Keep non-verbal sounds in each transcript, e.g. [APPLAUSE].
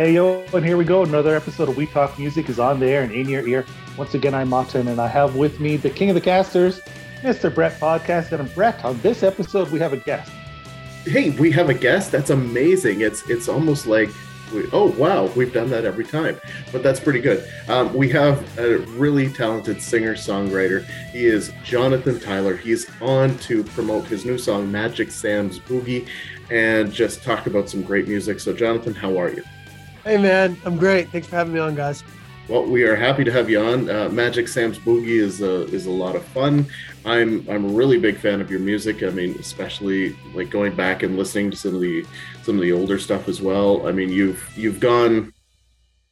Hey yo, and here we go. Another episode of We Talk Music is on the air and in your ear. Once again, I'm Martin, and I have with me the king of the casters, Mr. Brett Podcast. And Brett, on this episode, we have a guest. Hey, we have a guest. That's amazing. It's it's almost like, we, oh wow, we've done that every time, but that's pretty good. Um, we have a really talented singer songwriter. He is Jonathan Tyler. He's on to promote his new song, Magic Sam's Boogie, and just talk about some great music. So, Jonathan, how are you? Hey man, I'm great. Thanks for having me on, guys. Well, we are happy to have you on. Uh, Magic Sam's Boogie is a is a lot of fun. I'm I'm a really big fan of your music. I mean, especially like going back and listening to some of the some of the older stuff as well. I mean, you've you've gone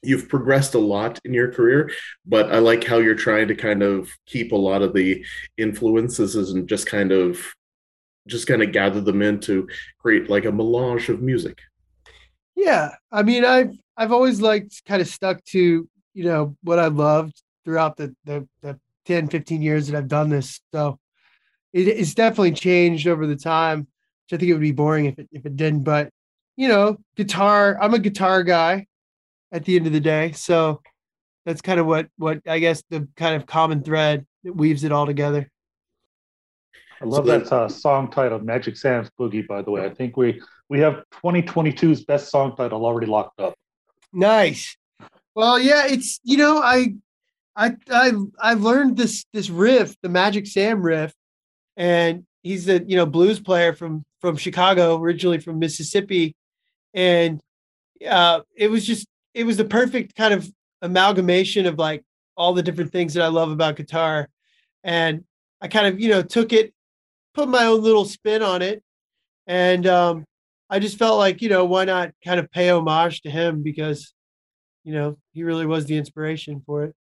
you've progressed a lot in your career, but I like how you're trying to kind of keep a lot of the influences and just kind of just kind of gather them in to create like a melange of music. Yeah, I mean, I've I've always liked kind of stuck to you know what I loved throughout the the, the 10, 15 years that I've done this. So it, it's definitely changed over the time. Which I think it would be boring if it if it didn't. But you know, guitar. I'm a guitar guy. At the end of the day, so that's kind of what what I guess the kind of common thread that weaves it all together. I love so that uh, song title, Magic Sam's Boogie. By the way, I think we we have 2022's best song title already locked up. Nice. Well, yeah, it's you know I I I I learned this this riff, the Magic Sam riff, and he's a you know blues player from from Chicago, originally from Mississippi, and uh, it was just it was the perfect kind of amalgamation of like all the different things that I love about guitar, and I kind of you know took it, put my own little spin on it, and um, I just felt like, you know, why not kind of pay homage to him because, you know, he really was the inspiration for it.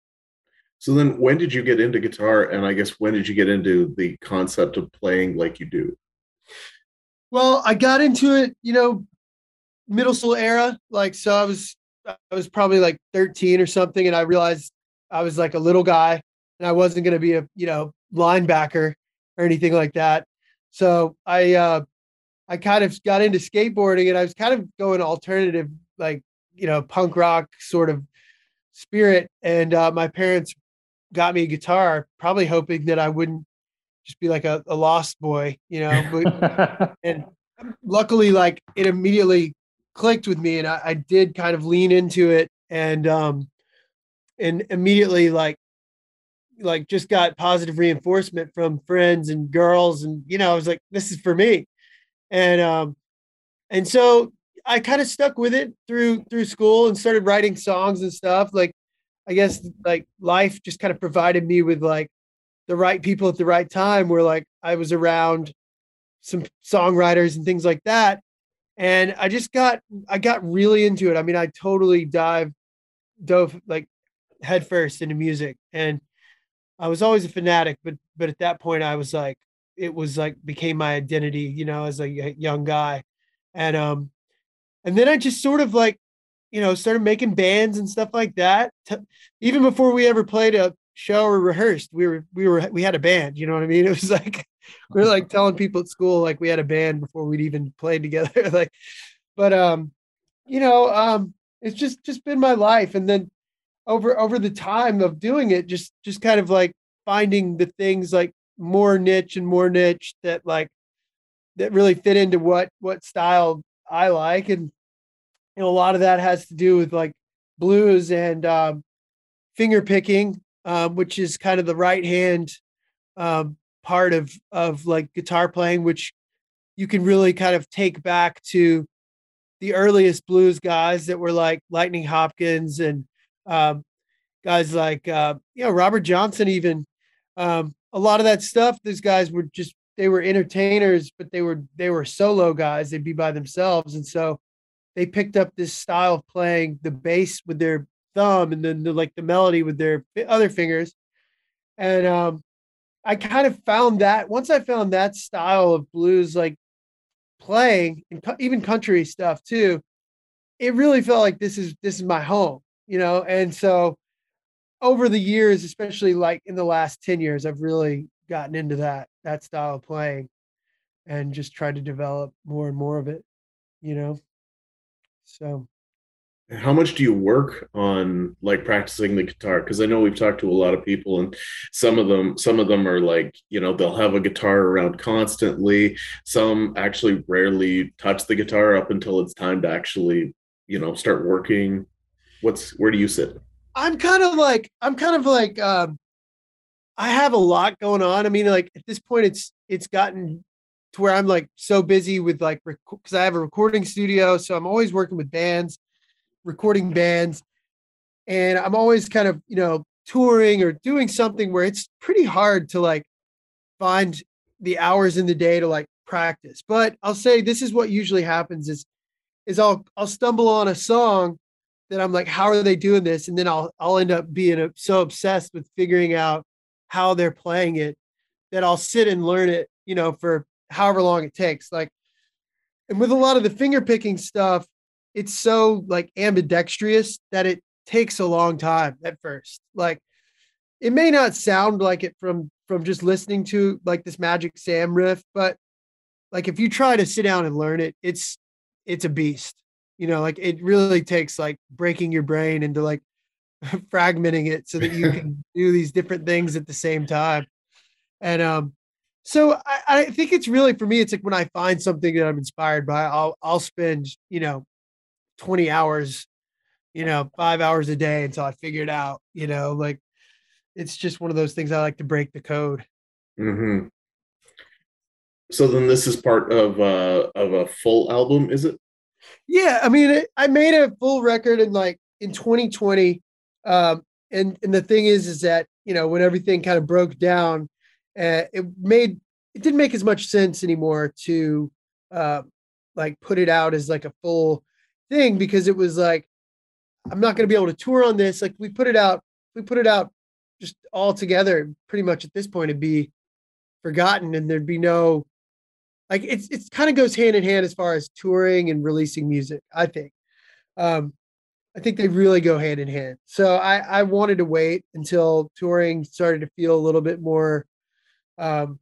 So then when did you get into guitar? And I guess when did you get into the concept of playing like you do? Well, I got into it, you know, middle school era. Like, so I was, I was probably like 13 or something. And I realized I was like a little guy and I wasn't going to be a, you know, linebacker or anything like that. So I, uh, I kind of got into skateboarding and I was kind of going alternative, like, you know, punk rock sort of spirit. And uh, my parents got me a guitar, probably hoping that I wouldn't just be like a, a lost boy, you know. [LAUGHS] But, and luckily, like, it immediately clicked with me and I, I did kind of lean into it and, um, and immediately, like, like just got positive reinforcement from friends and girls and you know i was like this is for me and um and so I kind of stuck with it through through school and started writing songs and stuff. Like I guess like life just kind of provided me with like the right people at the right time where like I was around some songwriters and things like that. And I just got I got really into it. I mean, I totally dive dove like headfirst into music. And I was always a fanatic, but but at that point I was like, it was like became my identity, you know, as a young guy. And um and then I just sort of like, you know, started making bands and stuff like that. Even before we ever played a show or rehearsed, we were we were we had a band, you know what I mean? [LAUGHS] It was like we are like telling people at school like we had a band before we'd even played together [LAUGHS] like but um you know, um it's just just been my life and then over over the time of doing it just just kind of like finding the things like more niche and more niche that like that really fit into what what style I like. And you know a lot of that has to do with like blues and um, finger picking um, which is kind of the right hand um, part of of like guitar playing which you can really kind of take back to the earliest blues guys that were like Lightnin' Hopkins and um, guys like uh, you know Robert Johnson even um, a lot of that stuff, these guys were just they were entertainers, but they were they were solo guys. They'd be by themselves, and so they picked up this style of playing the bass with their thumb, and then the, like the melody with their other fingers. And um, I kind of found that once I found that style of blues, like playing and even country stuff too, it really felt like this is this is my home, you know. And so over the years, especially like in the last 10 years, I've really gotten into that that style of playing and just tried to develop more and more of it, you know. So how much do you work on like practicing the guitar because i know we've talked to a lot of people and some of them some of them are like you know they'll have a guitar around constantly some actually rarely touch the guitar up until it's time to actually you know start working what's where do you sit i'm kind of like i'm kind of like um i have a lot going on i mean like at this point it's it's gotten to where i'm like so busy with like because i have a recording studio so i'm always working with bands recording bands, and I'm always kind of, you know, touring or doing something where it's pretty hard to like find the hours in the day to like practice. But I'll say this is what usually happens is is I'll I'll stumble on a song that I'm like, how are they doing this? And then I'll I'll end up being uh, so obsessed with figuring out how they're playing it that I'll sit and learn it, you know, for however long it takes. Like, and with a lot of the finger picking stuff, it's so like ambidextrous that it takes a long time at first. Like it may not sound like it from from just listening to like this Magic Sam riff, but like if you try to sit down and learn it, it's it's a beast. You know, like it really takes like breaking your brain into like [LAUGHS] fragmenting it so that you can [LAUGHS] do these different things at the same time. And um so I, I think it's really for me, it's like when I find something that I'm inspired by, I'll I'll spend, you know, 20 hours, you know, five hours a day until I figure it out, you know, like it's just one of those things I like to break the code. Mm-hmm. So then this is part of uh of a full album, is it? Yeah, I mean, it, I made a full record in like in 2020, um, and and the thing is, is that you know when everything kind of broke down, uh, it made it didn't make as much sense anymore to uh, like put it out as like a full thing because it was like I'm not going to be able to tour on this. Like we put it out, we put it out just all together. Pretty much at this point, it'd be forgotten, and there'd be no like it's it's kind of goes hand in hand as far as touring and releasing music. I think, um, I think they really go hand in hand. So I I wanted to wait until touring started to feel a little bit more um,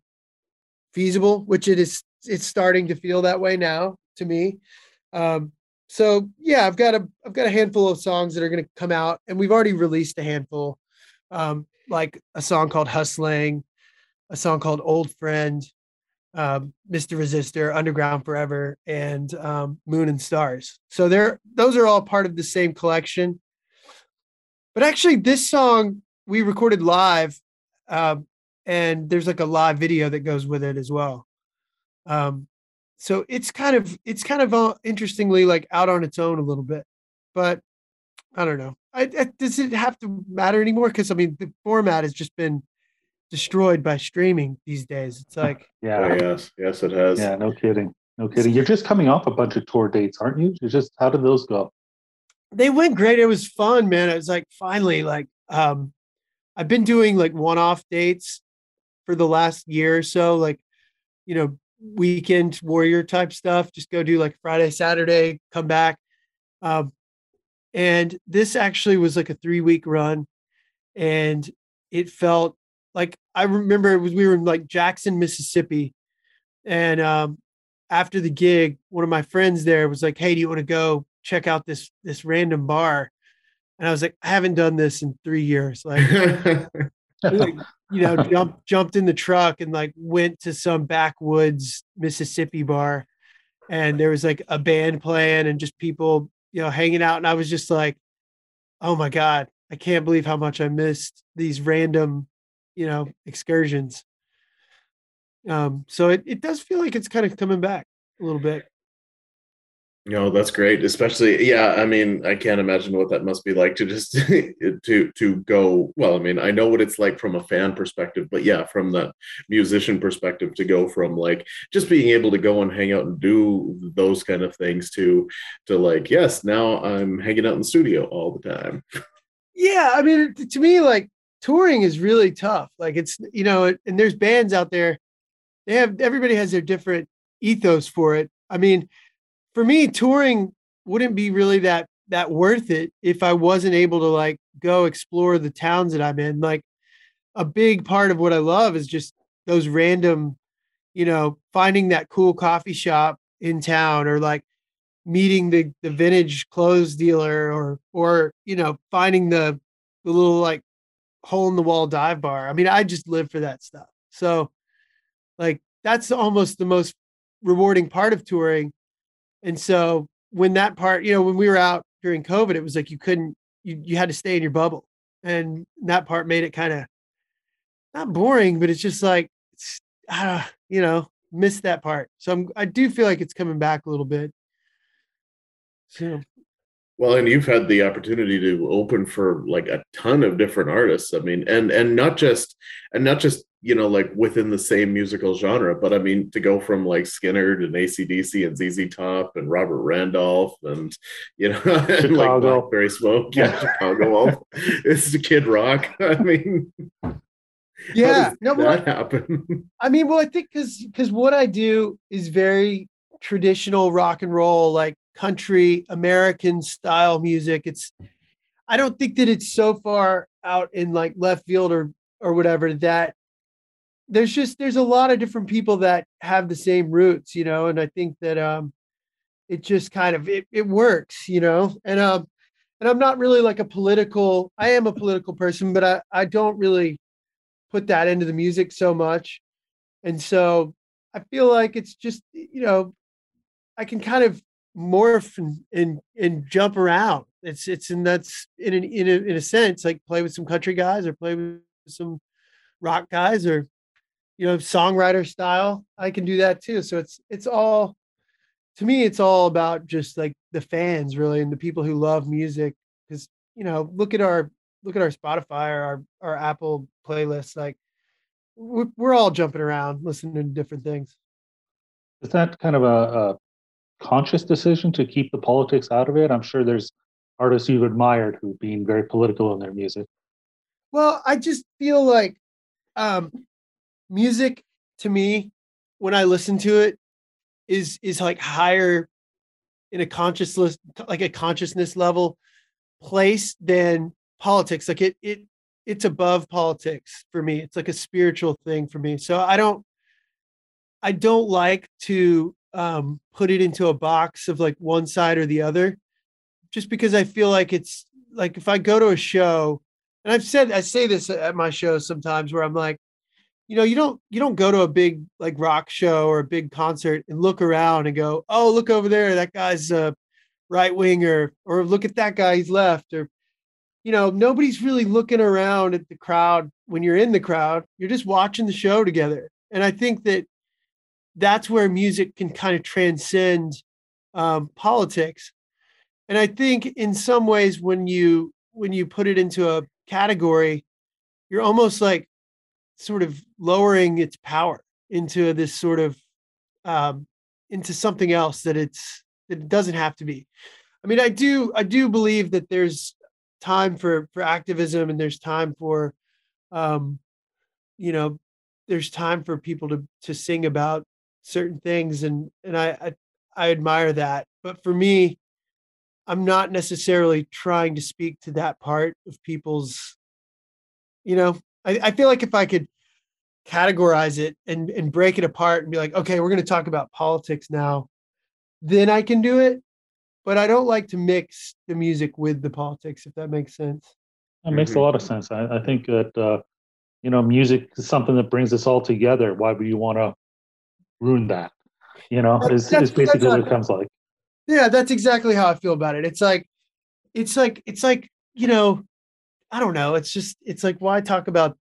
feasible, which it is. It's starting to feel that way now to me. Um, so yeah, I've got a I've got a handful of songs that are going to come out, and we've already released a handful, um, like a song called "Hustling," a song called "Old Friend," um, "Mr. Resistor," "Underground Forever," and um, "Moon and Stars." So they're those are all part of the same collection. But actually, this song we recorded live, uh, and there's like a live video that goes with it as well. Um, so it's kind of it's kind of uh, interestingly like out on its own a little bit but i don't know I, I, does it have to matter anymore because i mean the format has just been destroyed by streaming these days. It's [LAUGHS] like yeah. Oh, yes. Yes it has. Yeah no kidding. No kidding. You're just coming off a bunch of tour dates aren't you? You're just how did those go? They went great. It was fun man. It was like finally like um i've been doing like one-off dates for the last year or so like you know weekend warrior type stuff. Just go do like Friday, Saturday, come back. Um, and this actually was like a three week run, and it felt like I remember it was we were in like Jackson, Mississippi, and um, after the gig, one of my friends there was like, "Hey, do you want to go check out this this random bar?" And I was like, "I haven't done this in three years. Like, [LAUGHS] like you know, [LAUGHS] jumped jumped in the truck and like went to some backwoods Mississippi bar, and there was like a band playing and just people, you know, hanging out, and I was just like, oh my god, I can't believe how much I missed these random, you know, excursions. Um, so it, it does feel like it's kind of coming back a little bit. No, that's great. Especially, yeah. I mean, I can't imagine what that must be like to just [LAUGHS] to to go. Well, I mean, I know what it's like from a fan perspective, but yeah, from the musician perspective, to go from like just being able to go and hang out and do those kind of things to to like, yes, now I'm hanging out in the studio all the time. Yeah, I mean, to me, like touring is really tough. Like it's you know, and there's bands out there. They have everybody has their different ethos for it. I mean for me, touring wouldn't be really that that worth it if I wasn't able to like go explore the towns that I'm in. Like a big part of what I love is just those random, you know, finding that cool coffee shop in town or like meeting the the vintage clothes dealer or or you know finding the the little like hole in the wall dive bar. I mean, I just live for that stuff. So like that's almost the most rewarding part of touring. And so when that part, you know, when we were out during COVID, it was like you couldn't you you had to stay in your bubble. And that part made it kind of not boring, but it's just like it's uh, you know, missed that part. So I'm I do feel like it's coming back a little bit. So well, and you've had the opportunity to open for like a ton of different artists. I mean, and and not just and not just you know like within the same musical genre, but I mean to go from like Skynyrd and ACDC and ZZ Top and Robert Randolph and you know [LAUGHS] and like Blackberry Smoke, yeah, Chicago. [LAUGHS] It's the Kid Rock. [LAUGHS] I mean, yeah, no, that well, happen? I mean, well, I think because because what I do is very traditional rock and roll, like country American style music. It's I don't think that it's so far out in like left field or or whatever that there's just there's a lot of different people that have the same roots, you know, and I think that um it just kind of it, it works, you know. And um and I'm not really like a political I am a political person, but I I don't really put that into the music so much. And so I feel like it's just you know I can kind of morph and, and and jump around. It's it's and that's in an, in a, in a sense like play with some country guys or play with some rock guys or you know songwriter style. I can do that too. So it's it's all to me it's all about just like the fans really and the people who love music because you know look at our look at our Spotify or our our Apple playlist like we're, all jumping around listening to different things. Is that kind of a, a conscious decision to keep the politics out of it? I'm sure there's artists you've admired who've been very political in their music. Well, I just feel like um, music to me, when I listen to it, is is like higher in a consciousness, like a consciousness level place than politics. Like it, it, it's above politics for me. It's like a spiritual thing for me. So I don't, I don't like to um, put it into a box of like one side or the other, just because I feel like it's like if I go to a show, and I've said I say this at my shows sometimes where I'm like, you know, you don't you don't go to a big like rock show or a big concert and look around and go, oh, look over there, that guy's a right winger, or look at that guy, he's left, or you know, nobody's really looking around at the crowd when you're in the crowd. You're just watching the show together. And I think that that's where music can kind of transcend um, politics. And I think in some ways, when you when you put it into a category, you're almost like sort of lowering its power into this sort of um, into something else that it's that it doesn't have to be. I mean, I do I do believe that there's time for for activism and there's time for um, you know there's time for people to to sing about certain things and and I, I I admire that. But for me, I'm not necessarily trying to speak to that part of people's, you know, I, I feel like if I could categorize it and, and break it apart and be like, okay, we're going to talk about politics now, then I can do it. But I don't like to mix the music with the politics, if that makes sense. That makes mm-hmm. a lot of sense. I, I think that, uh, you know, music is something that brings us all together. Why would you want to ruin that. You know, is, is basically what it comes like. Yeah, that's exactly how I feel about it. It's like, it's like, it's like, you know, I don't know. It's just, it's like, why talk about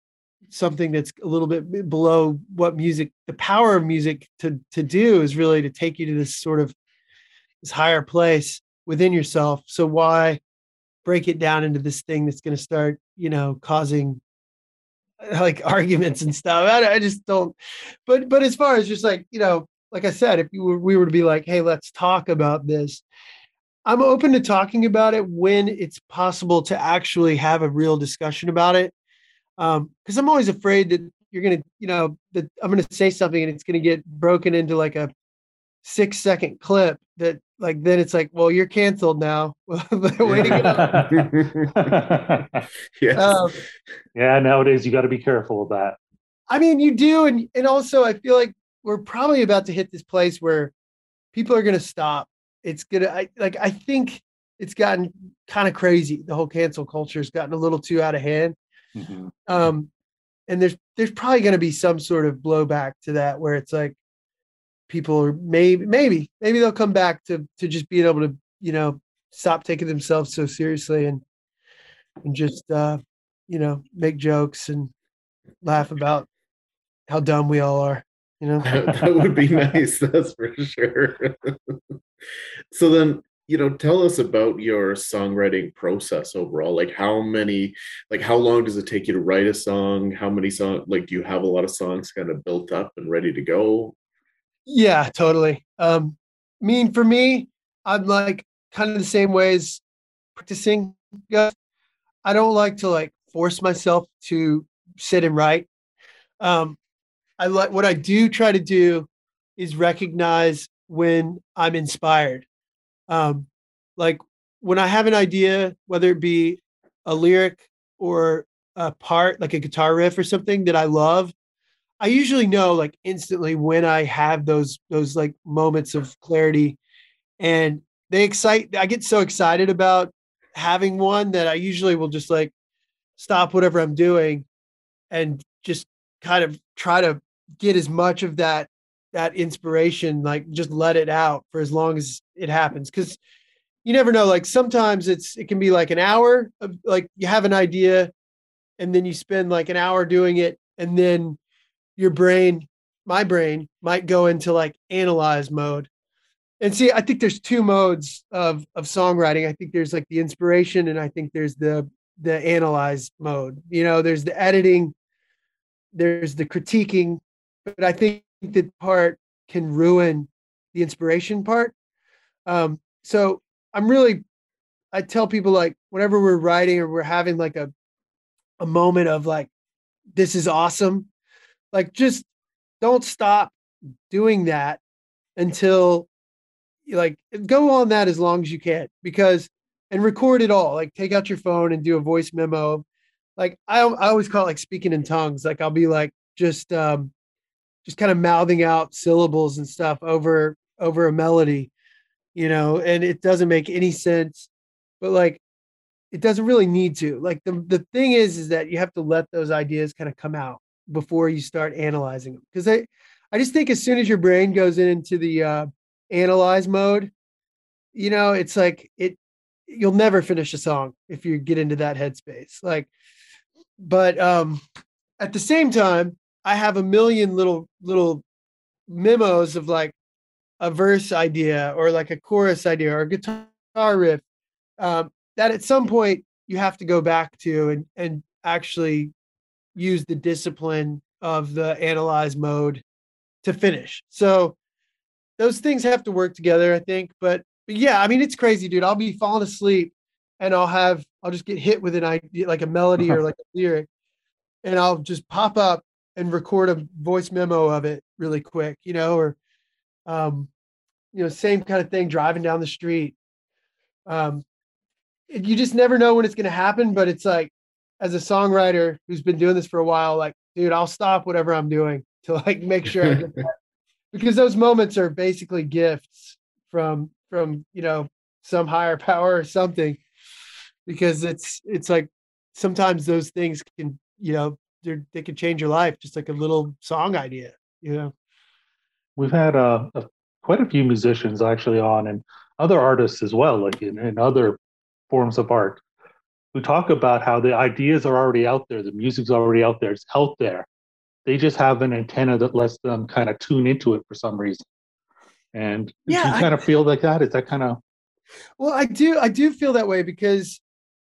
something that's a little bit below what music, the power of music to to do is really to take you to this sort of this higher place within yourself. So why break it down into this thing that's going to start, you know, causing like arguments and stuff. I, I, just don't. But but as far as just like you know, like I said, if you were, we were to be like, hey, let's talk about this. I'm open to talking about it when it's possible to actually have a real discussion about it. Um, because I'm always afraid that you're gonna, you know, that I'm gonna say something and it's gonna get broken into like a six second clip that like then it's like well you're canceled now [LAUGHS] go [LAUGHS] yes. Um, yeah nowadays you got to be careful of that i mean you do and and also i feel like we're probably about to hit this place where people are going to stop it's gonna I, like I think it's gotten kind of crazy. The whole cancel culture has gotten a little too out of hand. Mm-hmm. Um, and there's there's probably going to be some sort of blowback to that where it's like people are maybe maybe maybe they'll come back to to just being able to you know stop taking themselves so seriously and and just uh you know make jokes and laugh about how dumb we all are you know? [LAUGHS] That would be nice [LAUGHS] that's for sure. So then you know tell us about your songwriting process overall. Like how many like how long does it take you to write a song? How many songs like do you have a lot of songs kind of built up and ready to go yeah totally. Um i mean for me i'm like kind of the same way as practicing i don't like to like force myself to sit and write. Um i like what i do try to do is recognize when i'm inspired. Um, like when I have an idea, whether it be a lyric or a part, like a guitar riff or something that I love, I usually know like instantly when I have those those like moments of clarity, and they excite. I get so excited about having one that I usually will just like stop whatever I'm doing and just kind of try to get as much of that that inspiration like just let it out for as long as it happens because you never know like sometimes it's it can be like an hour of like you have an idea and then you spend like an hour doing it and then your brain my brain might go into like analyze mode and see i think there's two modes of of songwriting i think there's like the inspiration and i think there's the the analyze mode you know there's the editing there's the critiquing but i think that part can ruin the inspiration part. Um, so I'm really, I tell people like whenever we're writing or we're having like a, a moment of like, this is awesome. Like just don't stop doing that until like go on that as long as you can because and record it all like take out your phone and do a voice memo. Like I, I always call it like speaking in tongues. Like i'll be like just um just kind of mouthing out syllables and stuff over over a melody you know and it doesn't make any sense but like it doesn't really need to. Like the the thing is is that you have to let those ideas kind of come out before you start analyzing them because i i just think as soon as your brain goes into the uh analyze mode you know it's like it you'll never finish a song if you get into that headspace like but um at the same time I have a million little little memos of like a verse idea or like a chorus idea or a guitar riff um, that at some point you have to go back to and and actually use the discipline of the analyze mode to finish. So those things have to work together, I think. But, but yeah, I mean, it's crazy, dude. I'll be falling asleep and I'll have, I'll just get hit with an idea, like a melody or [LAUGHS] like a lyric, and I'll just pop up and record a voice memo of it really quick, you know, or um, you know, same kind of thing driving down the street. Um, you just never know when it's going to happen, but it's like as a songwriter who's been doing this for a while, like, dude, I'll stop whatever I'm doing [LAUGHS] to like make sure I get that. because those moments are basically gifts from from you know some higher [LAUGHS] power or something because it's it's like sometimes those things can you know they can change your life, just like a little song idea, you know. We've had uh, a, quite a few musicians actually on, and other artists as well, like in, in other forms of art, who talk about how the ideas are already out there, the music's already out there, it's out there. They just have an antenna that lets them kind of tune into it for some reason. And yeah, do you kind I, of feel like that? Is that kind of well, I do I do feel that way because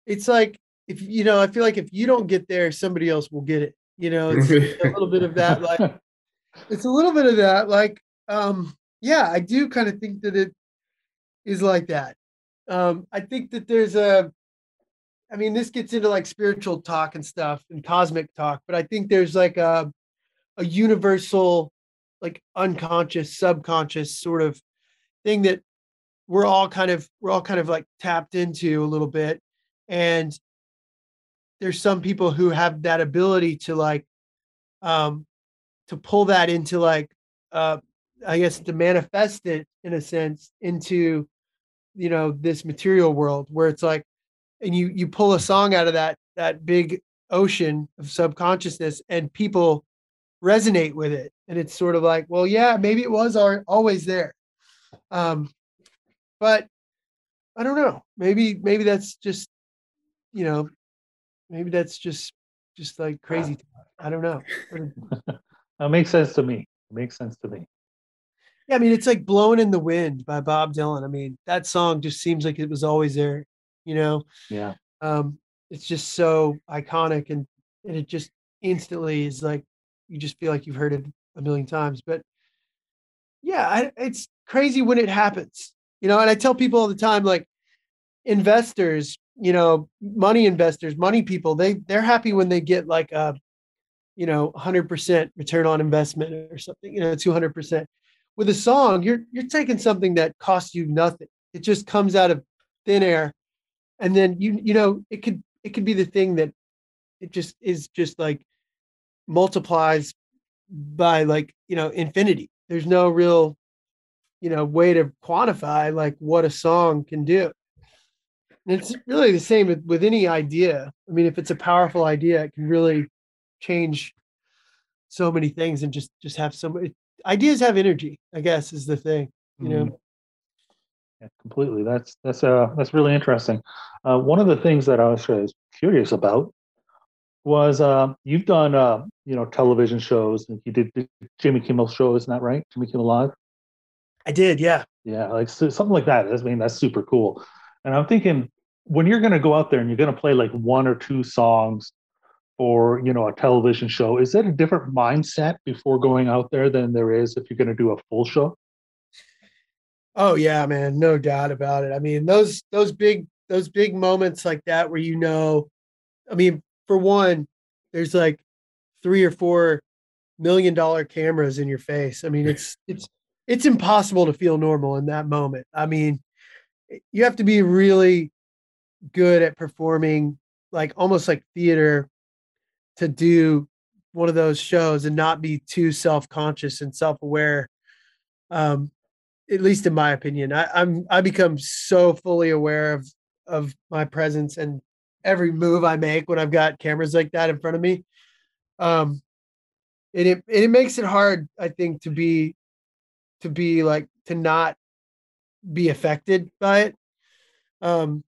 it's like if you know, I feel like if you don't get there, somebody else will get it. You know, it's a little bit of that. Like, [LAUGHS] it's a little bit of that. Like, um, yeah, I do kind of think that it is like that. Um, I think that there's a, I mean, this gets into like spiritual talk and stuff and cosmic talk, but I think there's like a, a universal, like unconscious, subconscious sort of thing that we're all kind of we're all kind of like tapped into a little bit. And there's some people who have that ability to like um to pull that into like uh i guess to manifest it in a sense into you know this material world where it's like and you you pull a song out of that that big ocean of subconsciousness and people resonate with it. And it's sort of like well yeah maybe it was always there. Um but i don't know. Maybe maybe that's just you know maybe that's just just like crazy i don't know. [LAUGHS] That makes sense to me. It makes sense to me. Yeah i mean it's like blowing in the wind by bob dylan. I mean that song just seems like it was always there you know? Yeah. Um it's just so iconic and and it just instantly is like you just feel like you've heard it a million times but yeah I, it's crazy when it happens you know and i tell people all the time like investors you know money investors money people they they're happy when they get like a you know 100% return on investment or something you know 200% with a song you're you're taking something that costs you nothing. It just comes out of thin air and then you you know it could it could be the thing that it just is just like multiplies by like you know infinity. There's no real you know way to quantify like what a song can do. And it's really the same with, with any idea. I mean if it's a powerful idea it can really change so many things and just just have so many ideas have energy i guess is the thing you know? Mm-hmm. Yeah, completely that's that's uh that's really interesting uh, one of the things that i was curious about was uh, you've done uh, you know television shows and you did Jimmy Kimmel show, isn't that right? Jimmy Kimmel Live. I did, yeah. Yeah, like so, something like that. I mean, that's super cool. And I'm thinking when you're going to go out there and you're going to play like one or two songs for you know a television show, is that a different mindset before going out there than there is if you're going to do a full show? Oh yeah, man, no doubt about it. I mean, those those big those big moments like that where you know, I mean, for one, there's like three or four million dollar cameras in your face. I mean, it's it's it's impossible to feel normal in that moment. I mean, you have to be really good at performing like almost like theater to do one of those shows and not be too self-conscious and self-aware um at least in my opinion I, i'm i become so fully aware of of my presence and every move I make when I've got cameras like that in front of me. Um, and it it makes it hard, I think, to be to be like to not be affected by it. Um,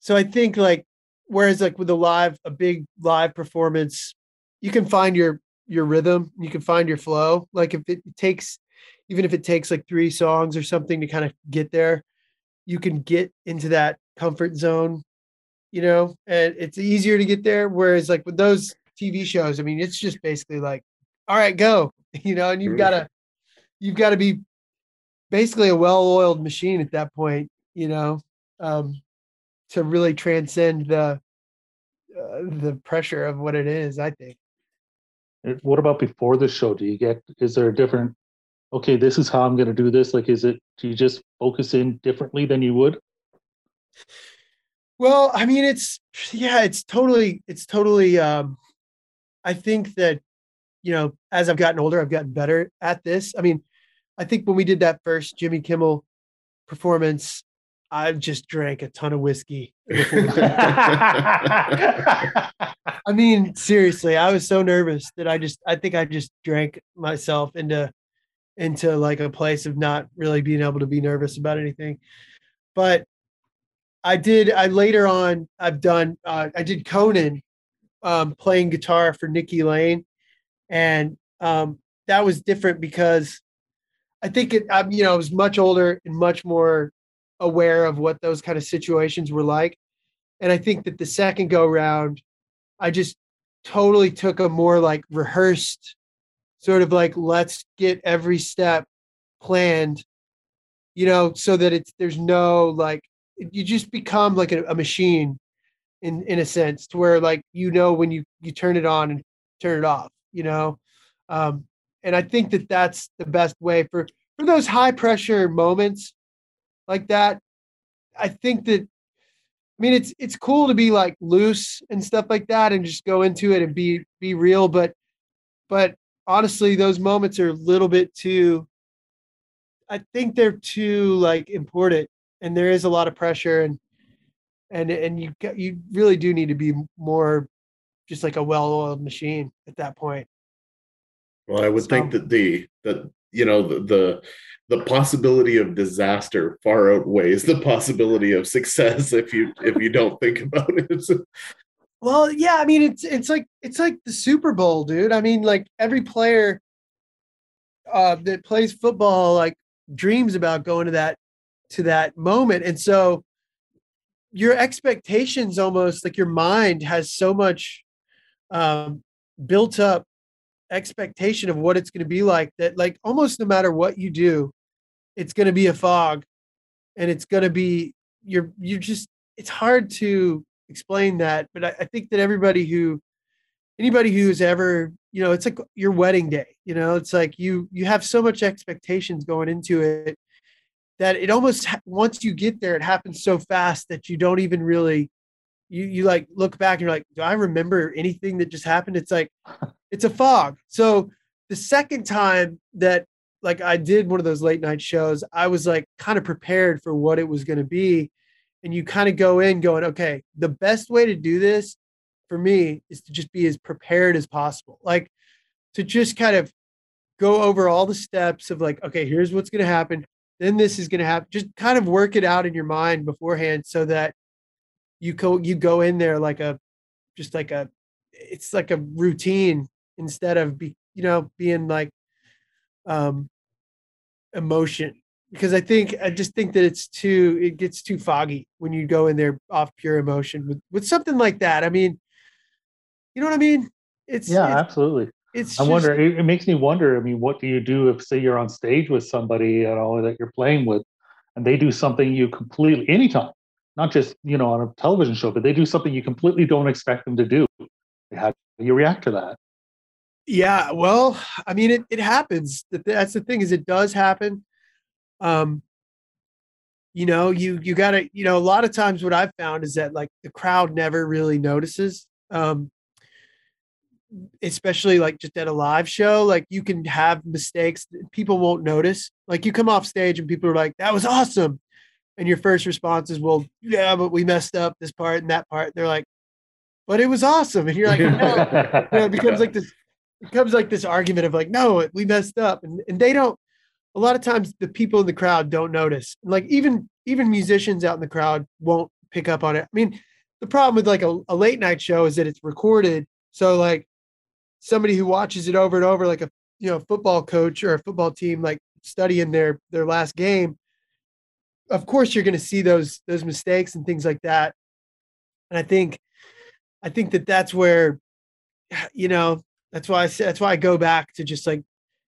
so I think like whereas like with a live a big live performance, you can find your your rhythm, you can find your flow. Like if it takes even if it takes like three songs or something to kind of get there, you can get into that comfort zone you know, and it's easier to get there. Whereas like with those TV shows, I mean, it's just basically like, all right, go, [LAUGHS] you know, and you've got to, you've got to be basically a well-oiled machine at that point, you know, um, to really transcend the uh, the pressure of what it is. I think. What about before the show? Do you get? Is there a different? Okay, this is how I'm going to do this. Like, is it? Do you just focus in differently than you would? Well, I mean, it's yeah, it's totally, it's totally. Um, I think that you know, as I've gotten older, I've gotten better at this. I mean, I think when we did that first Jimmy Kimmel performance, I just drank a ton of whiskey. [LAUGHS] I mean, seriously, I was so nervous that I just, I think I just drank myself into, into like a place of not really being able to be nervous about anything. But I did. I later on, I've done. Uh, I did Conan, um, playing guitar for Nikki Lane, and um, that was different because I think it. I'm, you know, I was much older and much more aware of what those kind of situations were like, and I think that the second go round, I just totally took a more like rehearsed, sort of like let's get every step planned, you know, so that it's there's no like you just become like a, a machine in in a sense to where like you know when you you turn it on and turn it off you know? Um and i think that that's the best way for for those high pressure moments like that. I think that i mean it's it's cool to be like loose and stuff like that and just go into it and be be real but but honestly those moments are a little bit too i think they're too like important and there is a lot of pressure and and and you you really do need to be more just like a well-oiled machine at that point. Well i would so, think that the that you know the, the the possibility of disaster far outweighs the possibility of success if you if you don't think about it [LAUGHS] well yeah i mean it's it's like it's like the super bowl dude. I mean like every player uh that plays football like dreams about going to that to that moment. And so your expectations almost like your mind has so much um, built up expectation of what it's going to be like that like almost no matter what you do it's going to be a fog. And it's going to be you're you're just it's hard to explain that but I, I think that everybody who anybody who's ever you know it's like your wedding day you know it's like you you have so much expectations going into it that it almost once you get there, it happens so fast that you don't even really you you like look back and you're like, do I remember anything that just happened? It's like [LAUGHS] it's a fog. So the second time that like I did one of those late night shows, I was like kind of prepared for what it was going to be. And you kind of go in going, okay, the best way to do this for me is to just be as prepared as possible. Like to just kind of go over all the steps of like, okay, here's what's going to happen then this is going to happen. Just kind of work it out in your mind beforehand so that you go you go in there like a just like a it's like a routine instead of be you know being like um emotion because I think I just think that it's too it gets too foggy when you go in there off pure emotion with with something like that. I mean, you know what I mean? It's yeah, it's, absolutely it's I just, wonder. It, it, makes me wonder. I mean, what do you do if, say, you're on stage with somebody you know that you're playing with, and they do something you completely anytime, not just you know on a television show, but they do something you completely don't expect them to do. How do you react to that? Yeah, well, I mean, it it happens. That's the thing is, it does happen. Um, you know, you you got to, you know, a lot of times what I've found is that like the crowd never really notices. Um, especially like just at a live show, like you can have mistakes people won't notice. Like you come off stage and people are like, that was awesome. And your first response is, well, yeah, but we messed up this part and that part. they're like, but it was awesome. And you're like, no. you know, it becomes [LAUGHS] like this, it becomes like this argument of like, no, we messed up. And, and they don't, a lot of times the people in the crowd don't notice. Like even, even musicians out in the crowd won't pick up on it. I mean, the problem with like a, a late night show is that it's recorded. So like somebody who watches it over and over, like a you know football coach or a football team, like studying their their last game, of course you're going to see those those mistakes and things like that. And I think, I think that that's where, [SIGHS] you know, that's why I that's why I go back to just like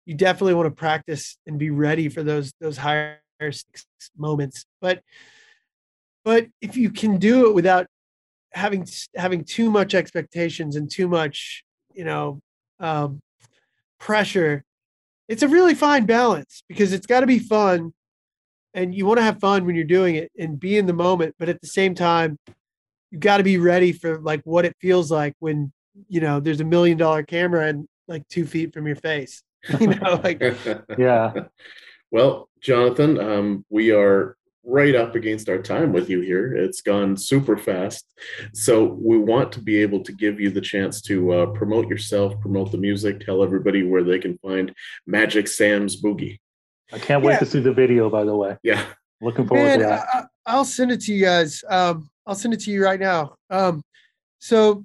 you definitely want to practice and be ready for those those higher moments. But but if you can do it without having having too much expectations and too much you know um, pressure it's a really fine balance because it's got to be fun and you want to have fun when you're doing it and be in the moment but at the same time you've got to be ready for like what it feels like when you know there's a million dollar camera and like two feet from your face [LAUGHS] you know like [LAUGHS] yeah well jonathan um, we are right up against our time with you here. It's gone super fast. So we want to be able to give you the chance to uh, promote yourself, promote the music, tell everybody where they can find Magic Sam's Boogie. I can't wait yeah. to see the video, by the way. Yeah. Looking forward Man, to that. I, will send it to you guys. Um, I'll send it to you right now. Um, so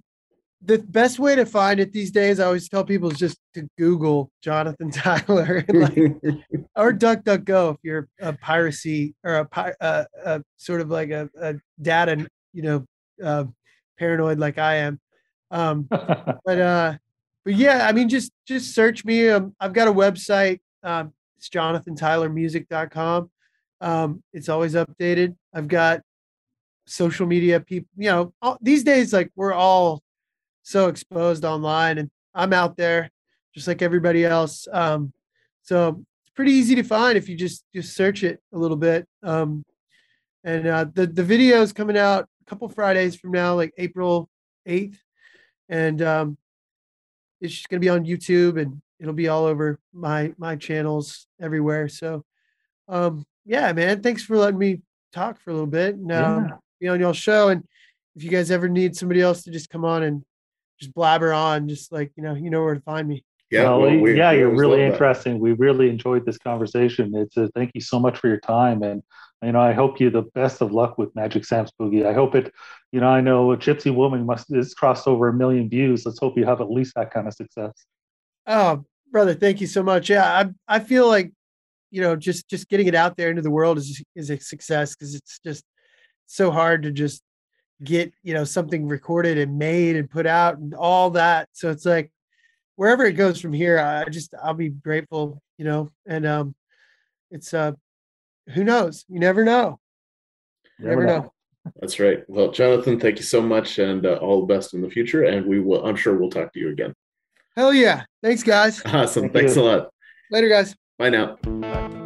the best way to find it these days, I always tell people, is just to Google Jonathan [LAUGHS] Tyler like, [LAUGHS] or DuckDuckGo if you're a piracy or a, uh, a sort of like a, a data, you know, uh, paranoid like I am. Um, but [LAUGHS] uh, but yeah, I mean, just just search me. Um, I've got a website. Um, it's jonathantylermusic.com. Um, it's always updated. I've got social media people. You know, all, these days, like we're all so exposed online and I'm out there just like everybody else. Um, so it's pretty easy to find if you just just search it a little bit. Um, and uh, the the video is coming out a couple Fridays from now, like April 8th, and um, it's just gonna be on YouTube and it'll be all over my my channels everywhere. So um, yeah, man, thanks for letting me talk for a little bit and um, yeah. be on y'all show. And if you guys ever need somebody else to just come on and just blabber on, just like you know, you know where to find me. Yeah, well, well, we, yeah, we you're really interesting. That. We really enjoyed this conversation. It's a, thank you so much for your time, and you know, I hope you the best of luck with Magic Sam's Boogie. I hope it, you know, I know a Gypsy Woman must is crossed over a million views. Let's hope you have at least that kind of success. Oh, brother, thank you so much. Yeah, I I feel like, you know, just just getting it out there into the world is is a success because it's just so hard to just get you know something recorded and made and put out and all that. So it's like wherever it goes from here, I just I'll be grateful, you know. And um, it's uh, who knows? You never know. You never, never know. know. That's right. Well, Jonathan, thank you so much, and uh, all the best in the future. And we will. I'm sure we'll talk to you again. Hell yeah! Thanks, guys. Awesome. Thank Thanks you. a lot. Later, guys. Bye now. Bye.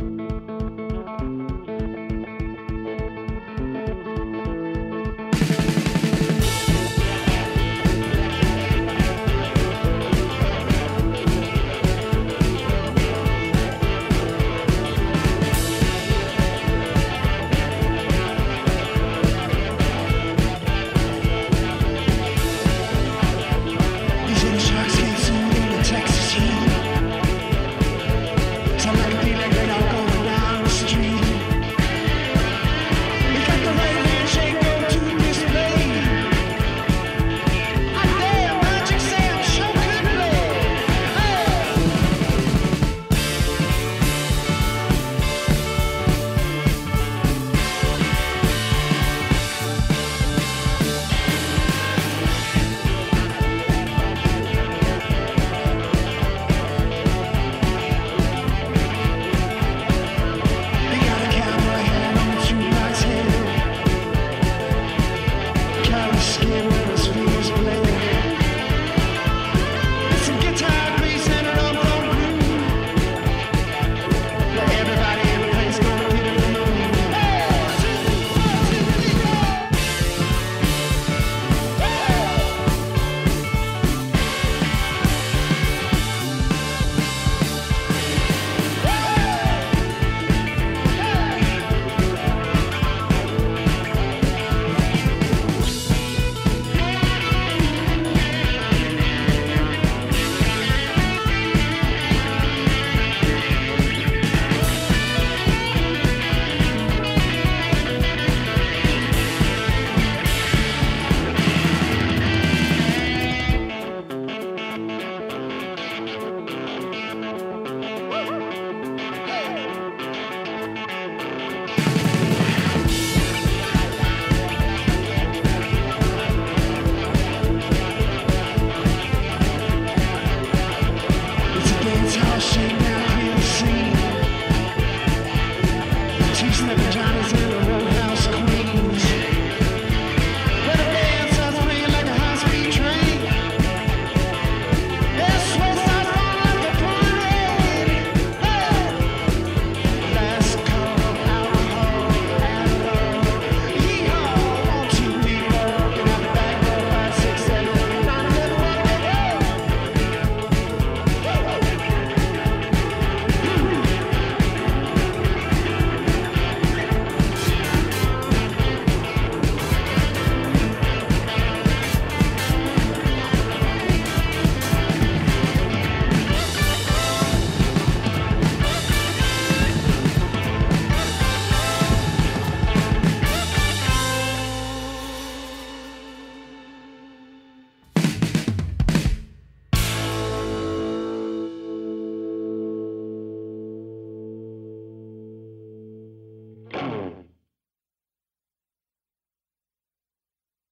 Snip and Johnny's